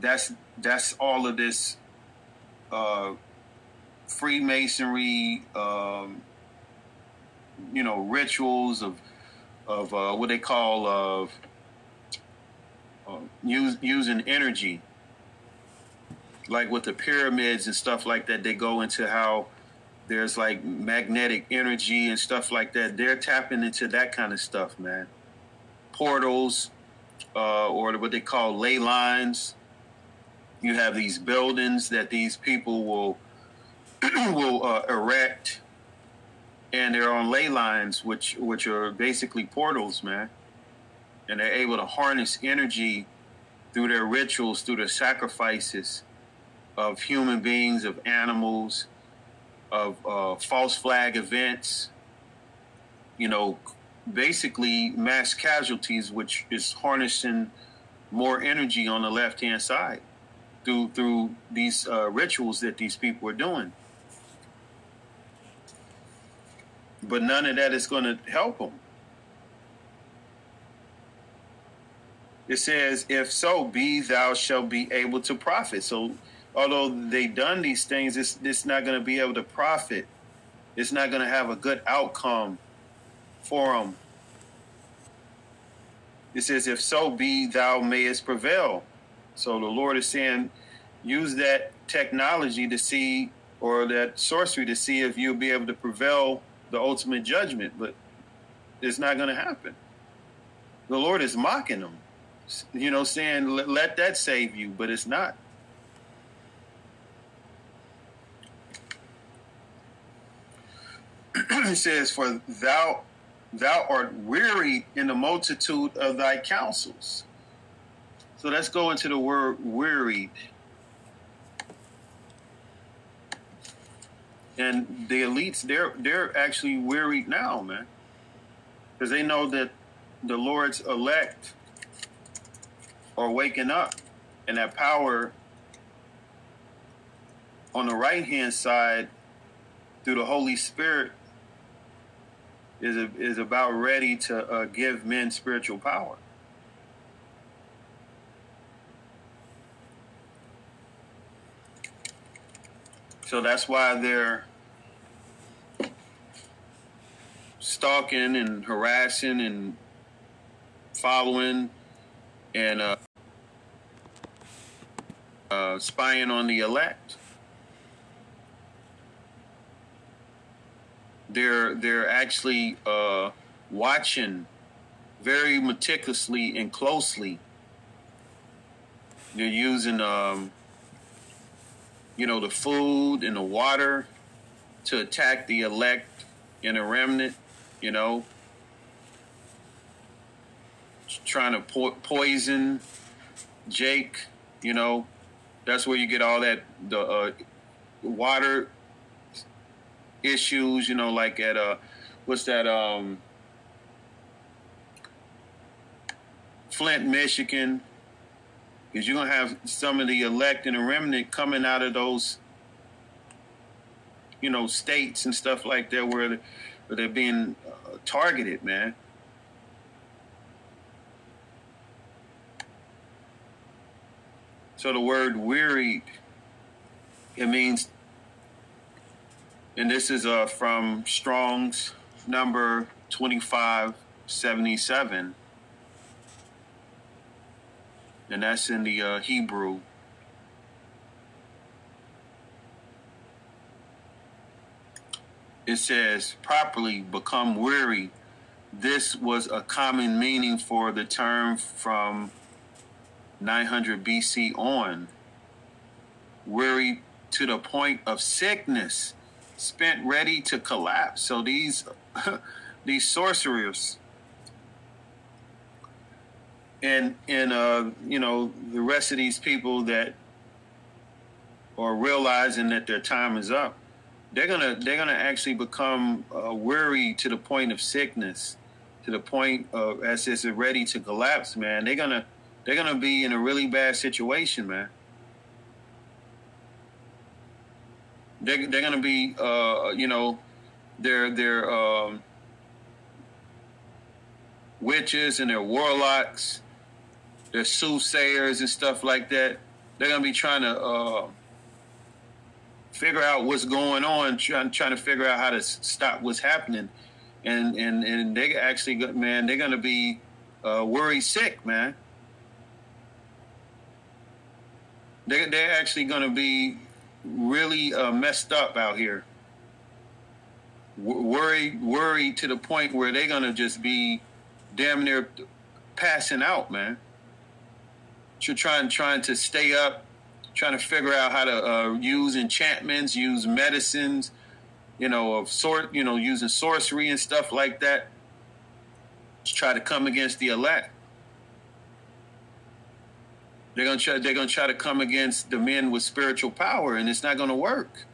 that's that's all of this uh, Freemasonry. Um, you know rituals of of uh, what they call of uh, use, using energy, like with the pyramids and stuff like that. They go into how there's like magnetic energy and stuff like that. They're tapping into that kind of stuff, man. Portals, uh, or what they call ley lines. You have these buildings that these people will will uh, erect and they're on ley lines, which which are basically portals, man. And they're able to harness energy through their rituals, through their sacrifices of human beings, of animals, of uh, false flag events. You know, basically mass casualties, which is harnessing more energy on the left hand side through through these uh, rituals that these people are doing. but none of that is going to help them. It says, "If so be, thou shalt be able to profit." So, although they done these things, it's it's not going to be able to profit. It's not going to have a good outcome for them. It says, "If so be, thou mayest prevail." So the Lord is saying, use that technology to see, or that sorcery to see if you'll be able to prevail the ultimate judgment, but it's not going to happen. The Lord is mocking them, you know, saying, let, let that save you, but it's not. says, For thou thou art weary in the multitude of thy counsels. So let's go into the word wearied. and the elites they're they're actually wearied now, man, because they know that the Lord's elect are waking up, and that power on the right hand side through the Holy Spirit is is about ready to uh, give men spiritual power. So that's why they're stalking and harassing and following and uh, uh, spying on the elect. They're they're actually uh, watching very meticulously and closely. They're using um, you know, the food and the water to attack the elect and the remnant, you know, trying to po- poison Jake, you know, that's where you get all that the uh, water issues, you know, like at uh, what's that um, Flint, Michigan, because you're gonna have some of the elect and the remnant coming out of those, you know, states and stuff like that where, they're being uh, targeted, man. So the word wearied, it means, and this is uh, from Strong's number 2577, and that's in the uh, Hebrew. It says, properly become weary. This was a common meaning for the term from 900 BC on, weary to the point of sickness, spent ready to collapse. So these these sorcerers and and uh, you know the rest of these people that are realizing that their time is up, they're gonna they're gonna actually become uh, weary to the point of sickness, to the point of as it's ready to collapse. Man, they're gonna they're gonna be in a really bad situation, man. They're they're gonna be, uh, you know, they're they're um, witches and they're warlocks, they're soothsayers and stuff like that. They're gonna be trying to uh, figure out what's going on, trying trying to figure out how to stop what's happening, and and and they actually, man, they're gonna be uh, sick, man. They they're actually going to be really uh, messed up out here. W- worried, worried to the point where they're to just be damn near passing out, man. You're trying trying to stay up, trying to figure out how to uh, use enchantments, use medicines, you know, of sort, you know, using sorcery and stuff like that. To try to come against the elect. They're gonna try. They're gonna try to come against the men with spiritual power, and it's not gonna work.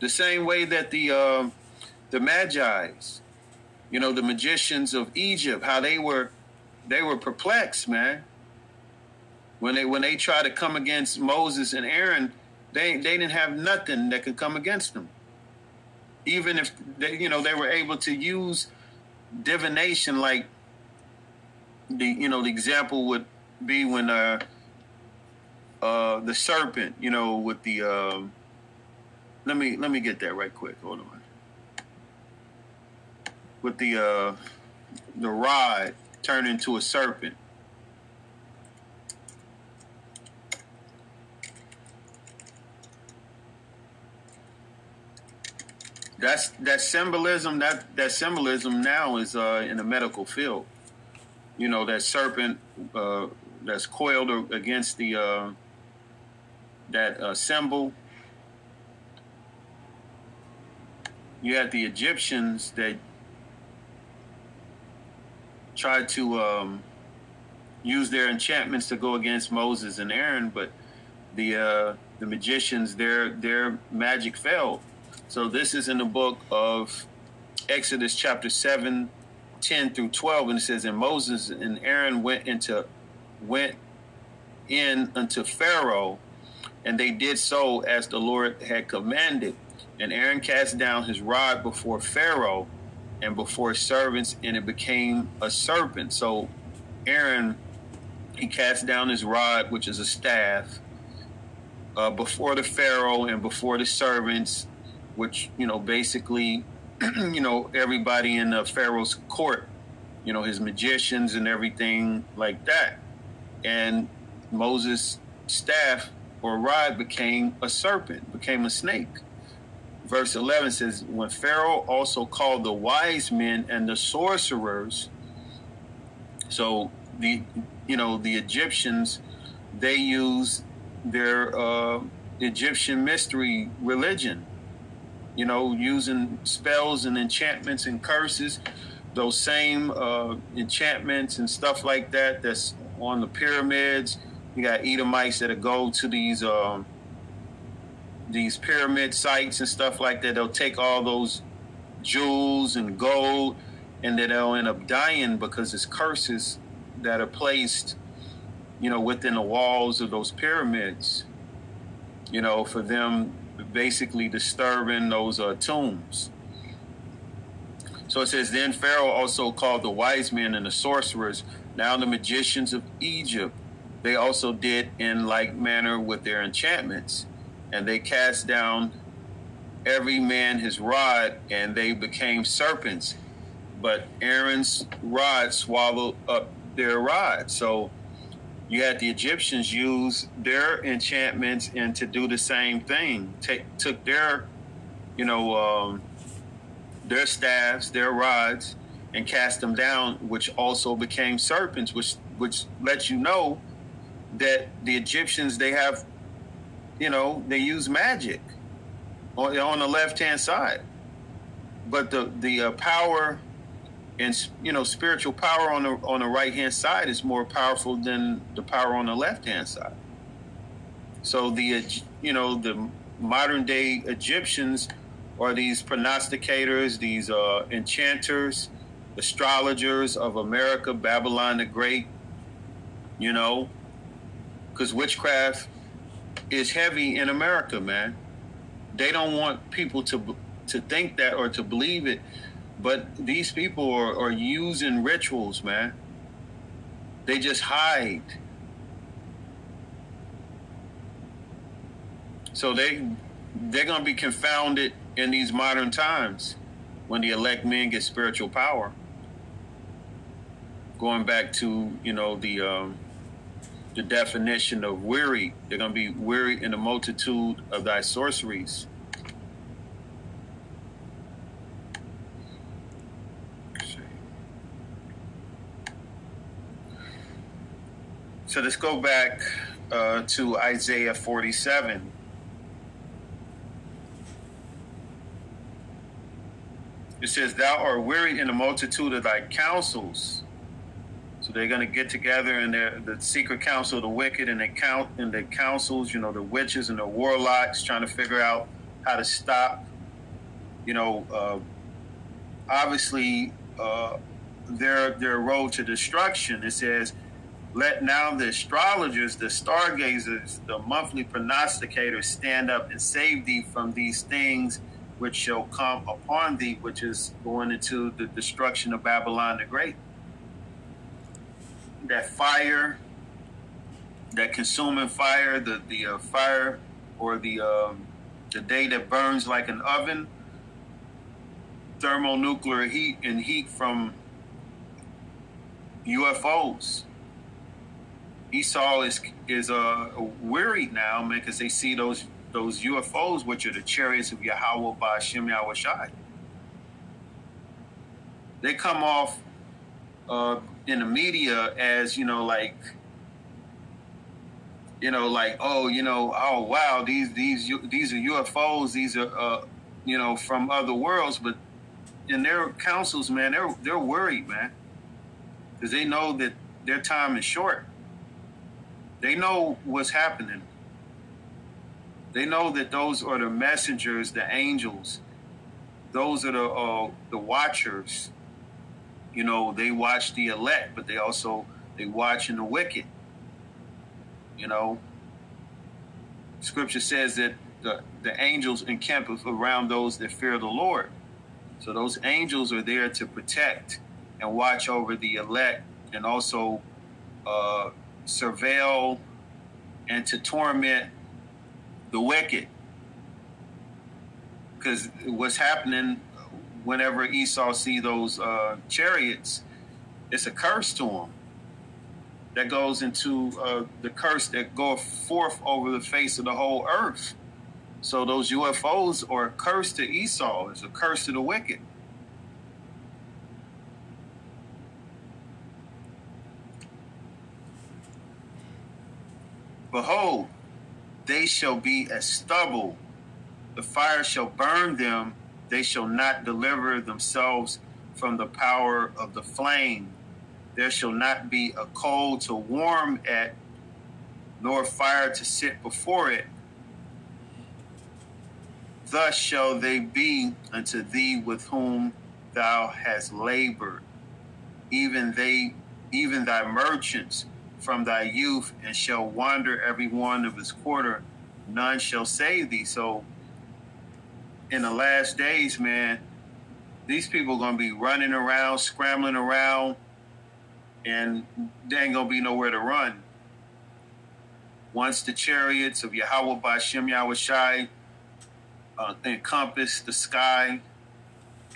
The same way that the uh, the magi's, you know, the magicians of Egypt, how they were they were perplexed, man. When they when they tried to come against Moses and Aaron, they they didn't have nothing that could come against them. Even if they, you know, they were able to use divination, like the you know the example would be when uh uh, the serpent, you know, with the uh, let me let me get that right quick. Hold on. With the uh, the rod turned into a serpent. That's that symbolism. That that symbolism now is uh, in the medical field. You know that serpent uh, that's coiled against the uh, that uh, symbol. You had the Egyptians that tried to um, use their enchantments to go against Moses and Aaron, but the uh, the magicians their their magic failed. So this is in the book of Exodus chapter 7, 10 through 12, and it says, And Moses and Aaron went into went in unto Pharaoh and they did so as the Lord had commanded. And Aaron cast down his rod before Pharaoh and before his servants, and it became a serpent. So Aaron, he cast down his rod, which is a staff, uh, before the Pharaoh and before the servants, which, you know, basically, you know, everybody in the Pharaoh's court, you know, his magicians and everything like that. And Moses' staff or rod became a serpent, became a snake. Verse 11 says, When Pharaoh also called the wise men and the sorcerers, so the you know the Egyptians, they use their uh, Egyptian mystery religion. You know, using spells and enchantments and curses, those same uh, enchantments and stuff like that that's on the pyramids. You got Edomites that'll go to these um, these pyramid sites and stuff like that. They'll take all those jewels and gold, and then they'll end up dying because it's curses that are placed, you know, within the walls of those pyramids. You know, for them basically disturbing those uh, tombs. So it says, then Pharaoh also called the wise men and the sorcerers, now the magicians of Egypt. They also did in like manner with their enchantments, and they cast down every man his rod, and they became serpents. But Aaron's rod swallowed up their rod. So you had the Egyptians use their enchantments and to do the same thing. Take, took their, you know, um, their staffs, their rods, and cast them down, which also became serpents, which which lets you know that the Egyptians they have, you know, they use magic on, on the left hand side, but the the uh, power and you know spiritual power on the on the right hand side is more powerful than the power on the left hand side. So the you know the modern day Egyptians are these prognosticators, these uh, enchanters, astrologers of America, Babylon the Great. You know, because witchcraft is heavy in America, man. They don't want people to to think that or to believe it, but these people are, are using rituals, man. They just hide. So they they're gonna be confounded in these modern times when the elect men get spiritual power. Going back to you know the um, the definition of weary, they're going to be weary in the multitude of thy sorceries. So let's go back uh, to Isaiah 47. It says, Thou art weary in the multitude of thy counsels. So they're going to get together in their, the secret council of the wicked and they count in the councils, you know, the witches and the warlocks trying to figure out how to stop, you know, uh, obviously uh, their their road to destruction. It says, "Let now the astrologers, the stargazers, the monthly prognosticators stand up and save thee from these things." which shall come upon thee, which is going into the destruction of Babylon the Great. That fire, that consuming fire, the the uh, fire or the um, the day that burns like an oven, thermonuclear heat and heat from UFOs. Esau is is uh, worried now, because they see those those UFOs, which are the chariots of Yahweh by Shem Yahawashi. They come off uh, in the media as, you know, like, you know, like, oh, you know, oh wow, these these these are UFOs, these are, uh, you know, from other worlds, but in their councils, man, they're they're worried, man, because they know that their time is short. They know what's happening they know that those are the messengers, the angels. Those are the uh, the watchers. You know, they watch the elect, but they also they watching the wicked. You know, Scripture says that the the angels encamp around those that fear the Lord. So those angels are there to protect and watch over the elect, and also uh, surveil and to torment the wicked. Because what's happening whenever Esau see those uh, chariots, it's a curse to him. That goes into uh, the curse that goeth forth over the face of the whole earth. So those UFOs are a curse to Esau. It's a curse to the wicked. Behold, they shall be as stubble. The fire shall burn them. They shall not deliver themselves from the power of the flame. There shall not be a coal to warm at, nor fire to sit before it. Thus shall they be unto thee with whom thou hast labored, even they, even thy merchants from thy youth, and shall wander every one of his quarter. None shall save thee. So, in the last days, man, these people are to be running around, scrambling around, and there ain't to be nowhere to run. Once the chariots of Yahweh by Shem Yahawashi uh, encompass the sky,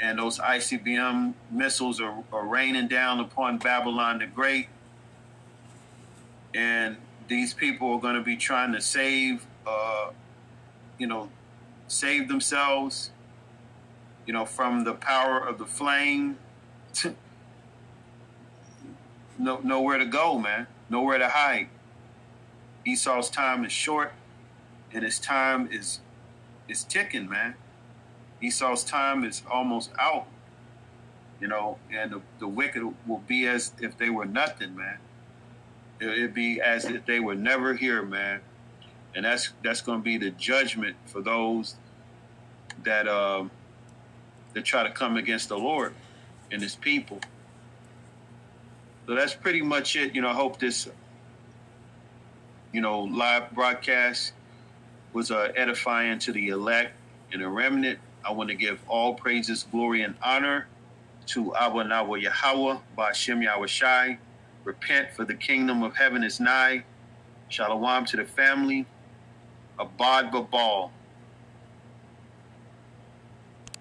and those ICBM missiles are, are raining down upon Babylon the Great. And these people are going to be trying to save, uh, you know, save themselves, you know, from the power of the flame. no, nowhere to go, man. Nowhere to hide. Esau's time is short, and his time is is ticking, man. Esau's time is almost out, you know, and the, the wicked will be as if they were nothing, man. It'd be as if they were never here, man. And that's that's going to be the judgment for those that um, that try to come against the Lord and His people. So that's pretty much it. You know, I hope this, you know, live broadcast was uh, edifying to the elect and the remnant. I want to give all praises, glory, and honor to Abba Nawa Yahweh, Bashem Yahawashi. Repent, for the kingdom of heaven is nigh. Shalom to the family. Abad Babal.